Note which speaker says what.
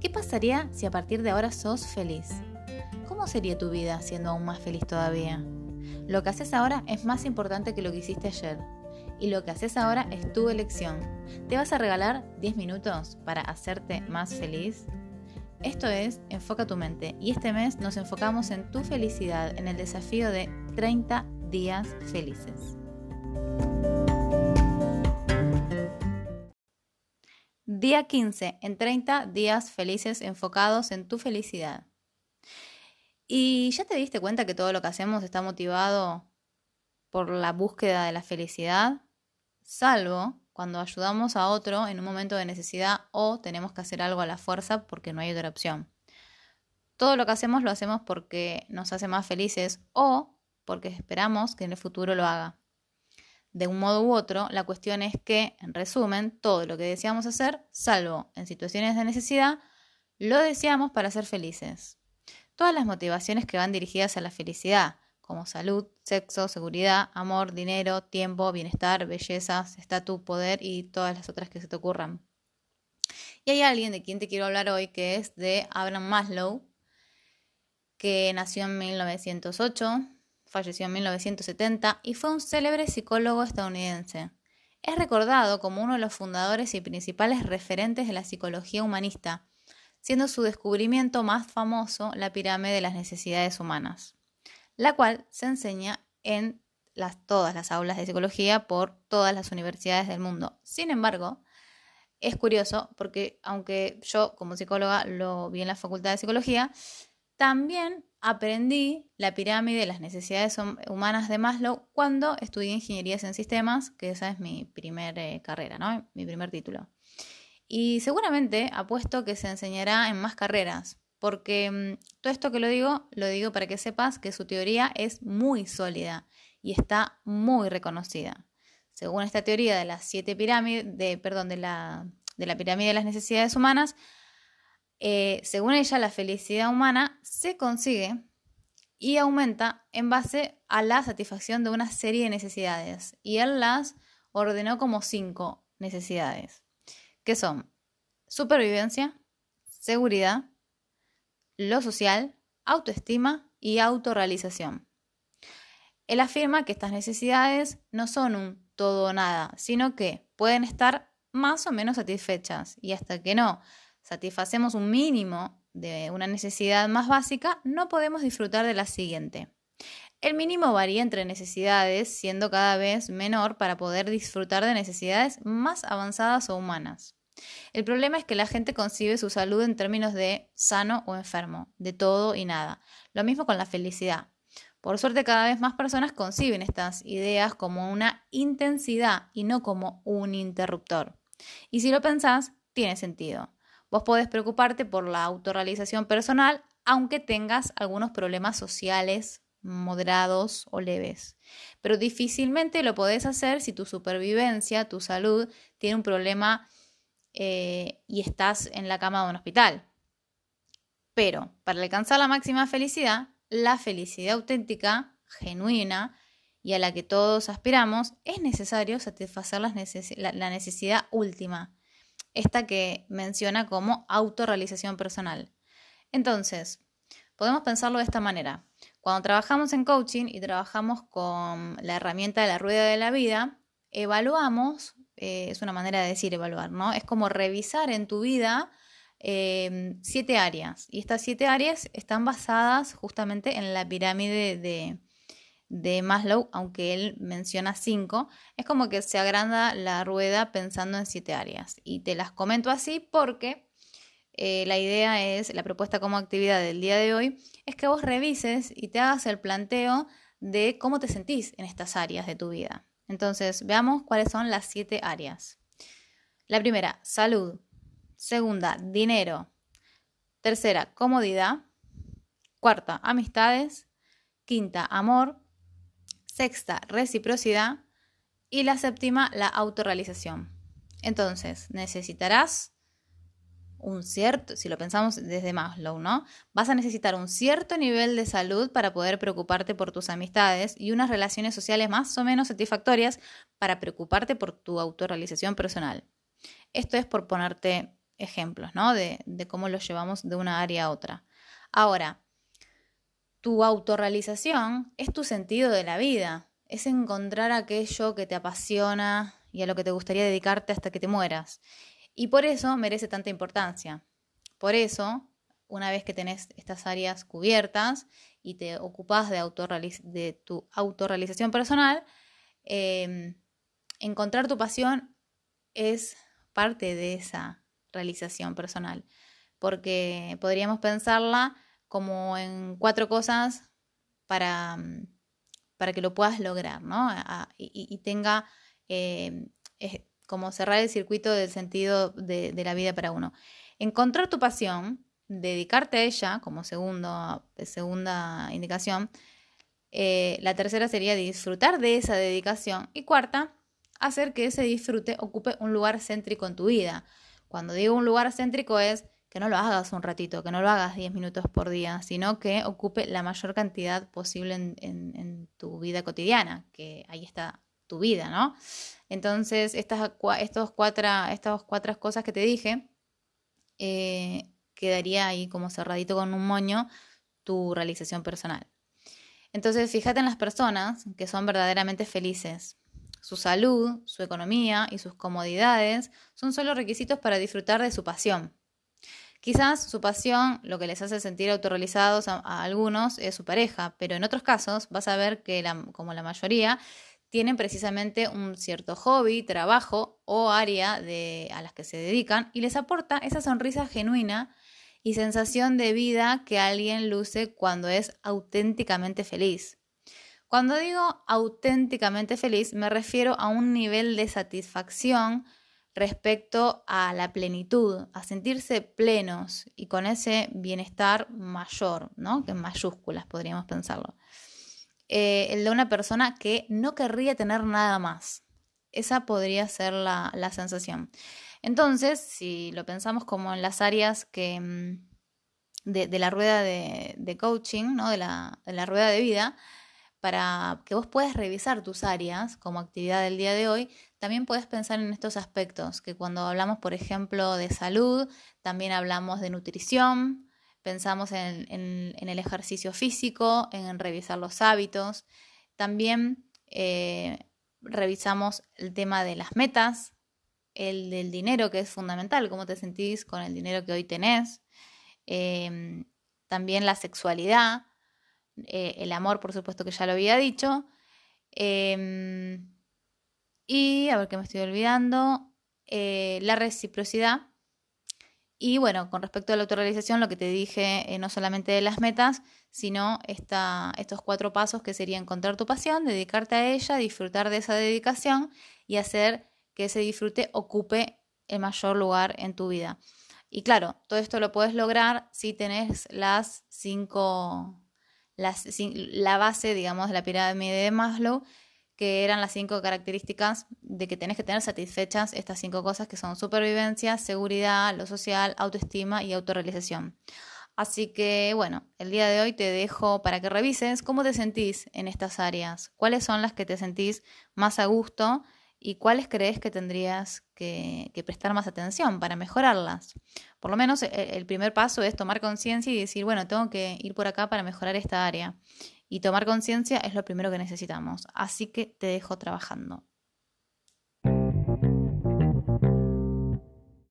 Speaker 1: ¿Qué pasaría si a partir de ahora sos feliz? ¿Cómo sería tu vida siendo aún más feliz todavía? Lo que haces ahora es más importante que lo que hiciste ayer. Y lo que haces ahora es tu elección. ¿Te vas a regalar 10 minutos para hacerte más feliz? Esto es Enfoca tu mente y este mes nos enfocamos en tu felicidad en el desafío de 30 días felices. Día 15, en 30 días felices enfocados en tu felicidad. ¿Y ya te diste cuenta que todo lo que hacemos está motivado por la búsqueda de la felicidad? Salvo cuando ayudamos a otro en un momento de necesidad o tenemos que hacer algo a la fuerza porque no hay otra opción. Todo lo que hacemos lo hacemos porque nos hace más felices o porque esperamos que en el futuro lo haga de un modo u otro, la cuestión es que, en resumen, todo lo que deseamos hacer, salvo en situaciones de necesidad, lo deseamos para ser felices. Todas las motivaciones que van dirigidas a la felicidad, como salud, sexo, seguridad, amor, dinero, tiempo, bienestar, bellezas, estatus, poder y todas las otras que se te ocurran. Y hay alguien de quien te quiero hablar hoy que es de Abraham Maslow, que nació en 1908 falleció en 1970 y fue un célebre psicólogo estadounidense. Es recordado como uno de los fundadores y principales referentes de la psicología humanista, siendo su descubrimiento más famoso la pirámide de las necesidades humanas, la cual se enseña en todas las aulas de psicología por todas las universidades del mundo. Sin embargo, es curioso porque aunque yo como psicóloga lo vi en la Facultad de Psicología, también aprendí la pirámide de las necesidades humanas de Maslow cuando estudié ingenierías en sistemas, que esa es mi primera eh, carrera. Mi primer título. Y seguramente apuesto que se enseñará en más carreras, porque mm, todo esto que lo digo, lo digo para que sepas que su teoría es muy sólida y está muy reconocida. Según esta teoría de las siete pirámides, de, perdón, de la, de la pirámide de las necesidades humanas, eh, según ella, la felicidad humana se consigue y aumenta en base a la satisfacción de una serie de necesidades. Y él las ordenó como cinco necesidades, que son supervivencia, seguridad, lo social, autoestima y autorrealización. Él afirma que estas necesidades no son un todo o nada, sino que pueden estar más o menos satisfechas y hasta que no satisfacemos un mínimo de una necesidad más básica, no podemos disfrutar de la siguiente. El mínimo varía entre necesidades, siendo cada vez menor para poder disfrutar de necesidades más avanzadas o humanas. El problema es que la gente concibe su salud en términos de sano o enfermo, de todo y nada. Lo mismo con la felicidad. Por suerte cada vez más personas conciben estas ideas como una intensidad y no como un interruptor. Y si lo pensás, tiene sentido. Vos podés preocuparte por la autorrealización personal, aunque tengas algunos problemas sociales moderados o leves. Pero difícilmente lo podés hacer si tu supervivencia, tu salud, tiene un problema eh, y estás en la cama de un hospital. Pero para alcanzar la máxima felicidad, la felicidad auténtica, genuina y a la que todos aspiramos, es necesario satisfacer la necesidad última, esta que menciona como autorrealización personal. Entonces, podemos pensarlo de esta manera. Cuando trabajamos en coaching y trabajamos con la herramienta de la rueda de la vida, evaluamos, eh, es una manera de decir evaluar, ¿no? Es como revisar en tu vida em, siete áreas. Y estas siete áreas están basadas justamente en la pirámide de, de Maslow, aunque él menciona cinco, es como que se agranda la rueda pensando en siete áreas. Y te las comento así porque eh, la idea es, la propuesta como actividad del día de hoy, es que vos revises y te hagas el planteo de cómo te sentís en estas áreas de tu vida. Entonces, veamos cuáles son las siete áreas. La primera, salud. Segunda, dinero. Tercera, comodidad. Cuarta, amistades. Quinta, amor sexta, reciprocidad y la séptima, la autorrealización. Entonces, necesitarás un cierto, si lo pensamos desde Maslow, ¿no? Vas a necesitar un cierto nivel de salud para poder preocuparte por tus amistades y unas relaciones sociales más o menos satisfactorias para preocuparte por tu autorrealización personal. Esto es por ponerte ejemplos, ¿no? De, de cómo lo llevamos de una área a otra. Ahora, tu autorrealización es tu sentido de la vida, es encontrar aquello que te apasiona y a lo que te gustaría dedicarte hasta que te mueras. Y por eso merece tanta importancia. Por eso, una vez que tenés estas áreas cubiertas y te ocupas de, de tu autorrealización personal, em, encontrar tu pasión es parte de esa realización personal, porque podríamos pensarla como en cuatro cosas para, mm, para que lo puedas lograr, ¿no? y, tenga em, como cerrar el circuito del sentido de, la vida para uno. Encontrar tu pasión, dedicarte a ella como segundo, segunda indicación. Eh, la tercera sería disfrutar de esa dedicación. Y cuarta, hacer que ese disfrute ocupe un lugar céntrico en tu vida. Cuando digo un lugar céntrico es que no lo hagas un ratito, que no lo hagas 10 minutos por día, sino que ocupe la mayor cantidad posible en, tu vida cotidiana, que ahí está tu vida, ¿no? Entonces, estas, estos cuatro, estas cuatro cosas que te dije, eh, quedaría ahí como cerradito con un moño tu realización personal. Entonces, fíjate en las personas que son verdaderamente felices. Su salud, su economía y sus comodidades son solo requisitos para disfrutar de su pasión. Quizás su pasión, lo que les hace sentir autorrealizados a, algunos, es su pareja, pero en otros casos vas a ver que, como la mayoría, tienen precisamente un cierto hobby, trabajo o área de, a las que se dedican y les aporta esa sonrisa genuina y sensación de vida que alguien luce cuando es auténticamente feliz. Cuando digo auténticamente feliz me refiero a un nivel de satisfacción respecto a la plenitud, a sentirse plenos y con ese bienestar mayor, ¿no? que en mayúsculas podríamos pensarlo. Eh, el de una persona que no querría tener nada más. Esa podría ser la, sensación. Entonces, si lo pensamos como en las áreas que, mm, de, la rueda de, coaching, ¿no? de, la, de la rueda de vida, para que vos puedas revisar tus áreas como actividad del día de hoy, también puedes pensar en estos aspectos, que cuando hablamos, por ejemplo, de salud, también hablamos de nutrición, pensamos en, el ejercicio físico, en revisar los hábitos, también eh, revisamos el tema de las metas, el del dinero, que es fundamental, cómo te sentís con el dinero que hoy tenés, em, también la sexualidad, eh, el amor, por supuesto que ya lo había dicho. Em, y, a ver qué me estoy olvidando, eh, la reciprocidad. Y bueno, con respecto a la autorrealización, lo que te dije, eh, no solamente de las metas, sino estos cuatro pasos que sería encontrar tu pasión, dedicarte a ella, disfrutar de esa dedicación y hacer que ese disfrute ocupe el mayor lugar en tu vida. Y claro, todo esto lo puedes lograr si tenés las cinco la base, digamos, de la pirámide de Maslow, que eran las cinco características de que tenés que tener satisfechas estas cinco cosas que son supervivencia, seguridad, lo social, autoestima y autorrealización. Así que bueno, el día de hoy te dejo para que revises cómo te sentís en estas áreas, cuáles son las que te sentís más a gusto y cuáles crees que tendrías que, prestar más atención para mejorarlas. Por lo menos e, el, primer paso es tomar conciencia y decir, bueno, tengo que ir por acá para mejorar esta área. Y tomar conciencia es lo primero que necesitamos. Así que te dejo trabajando.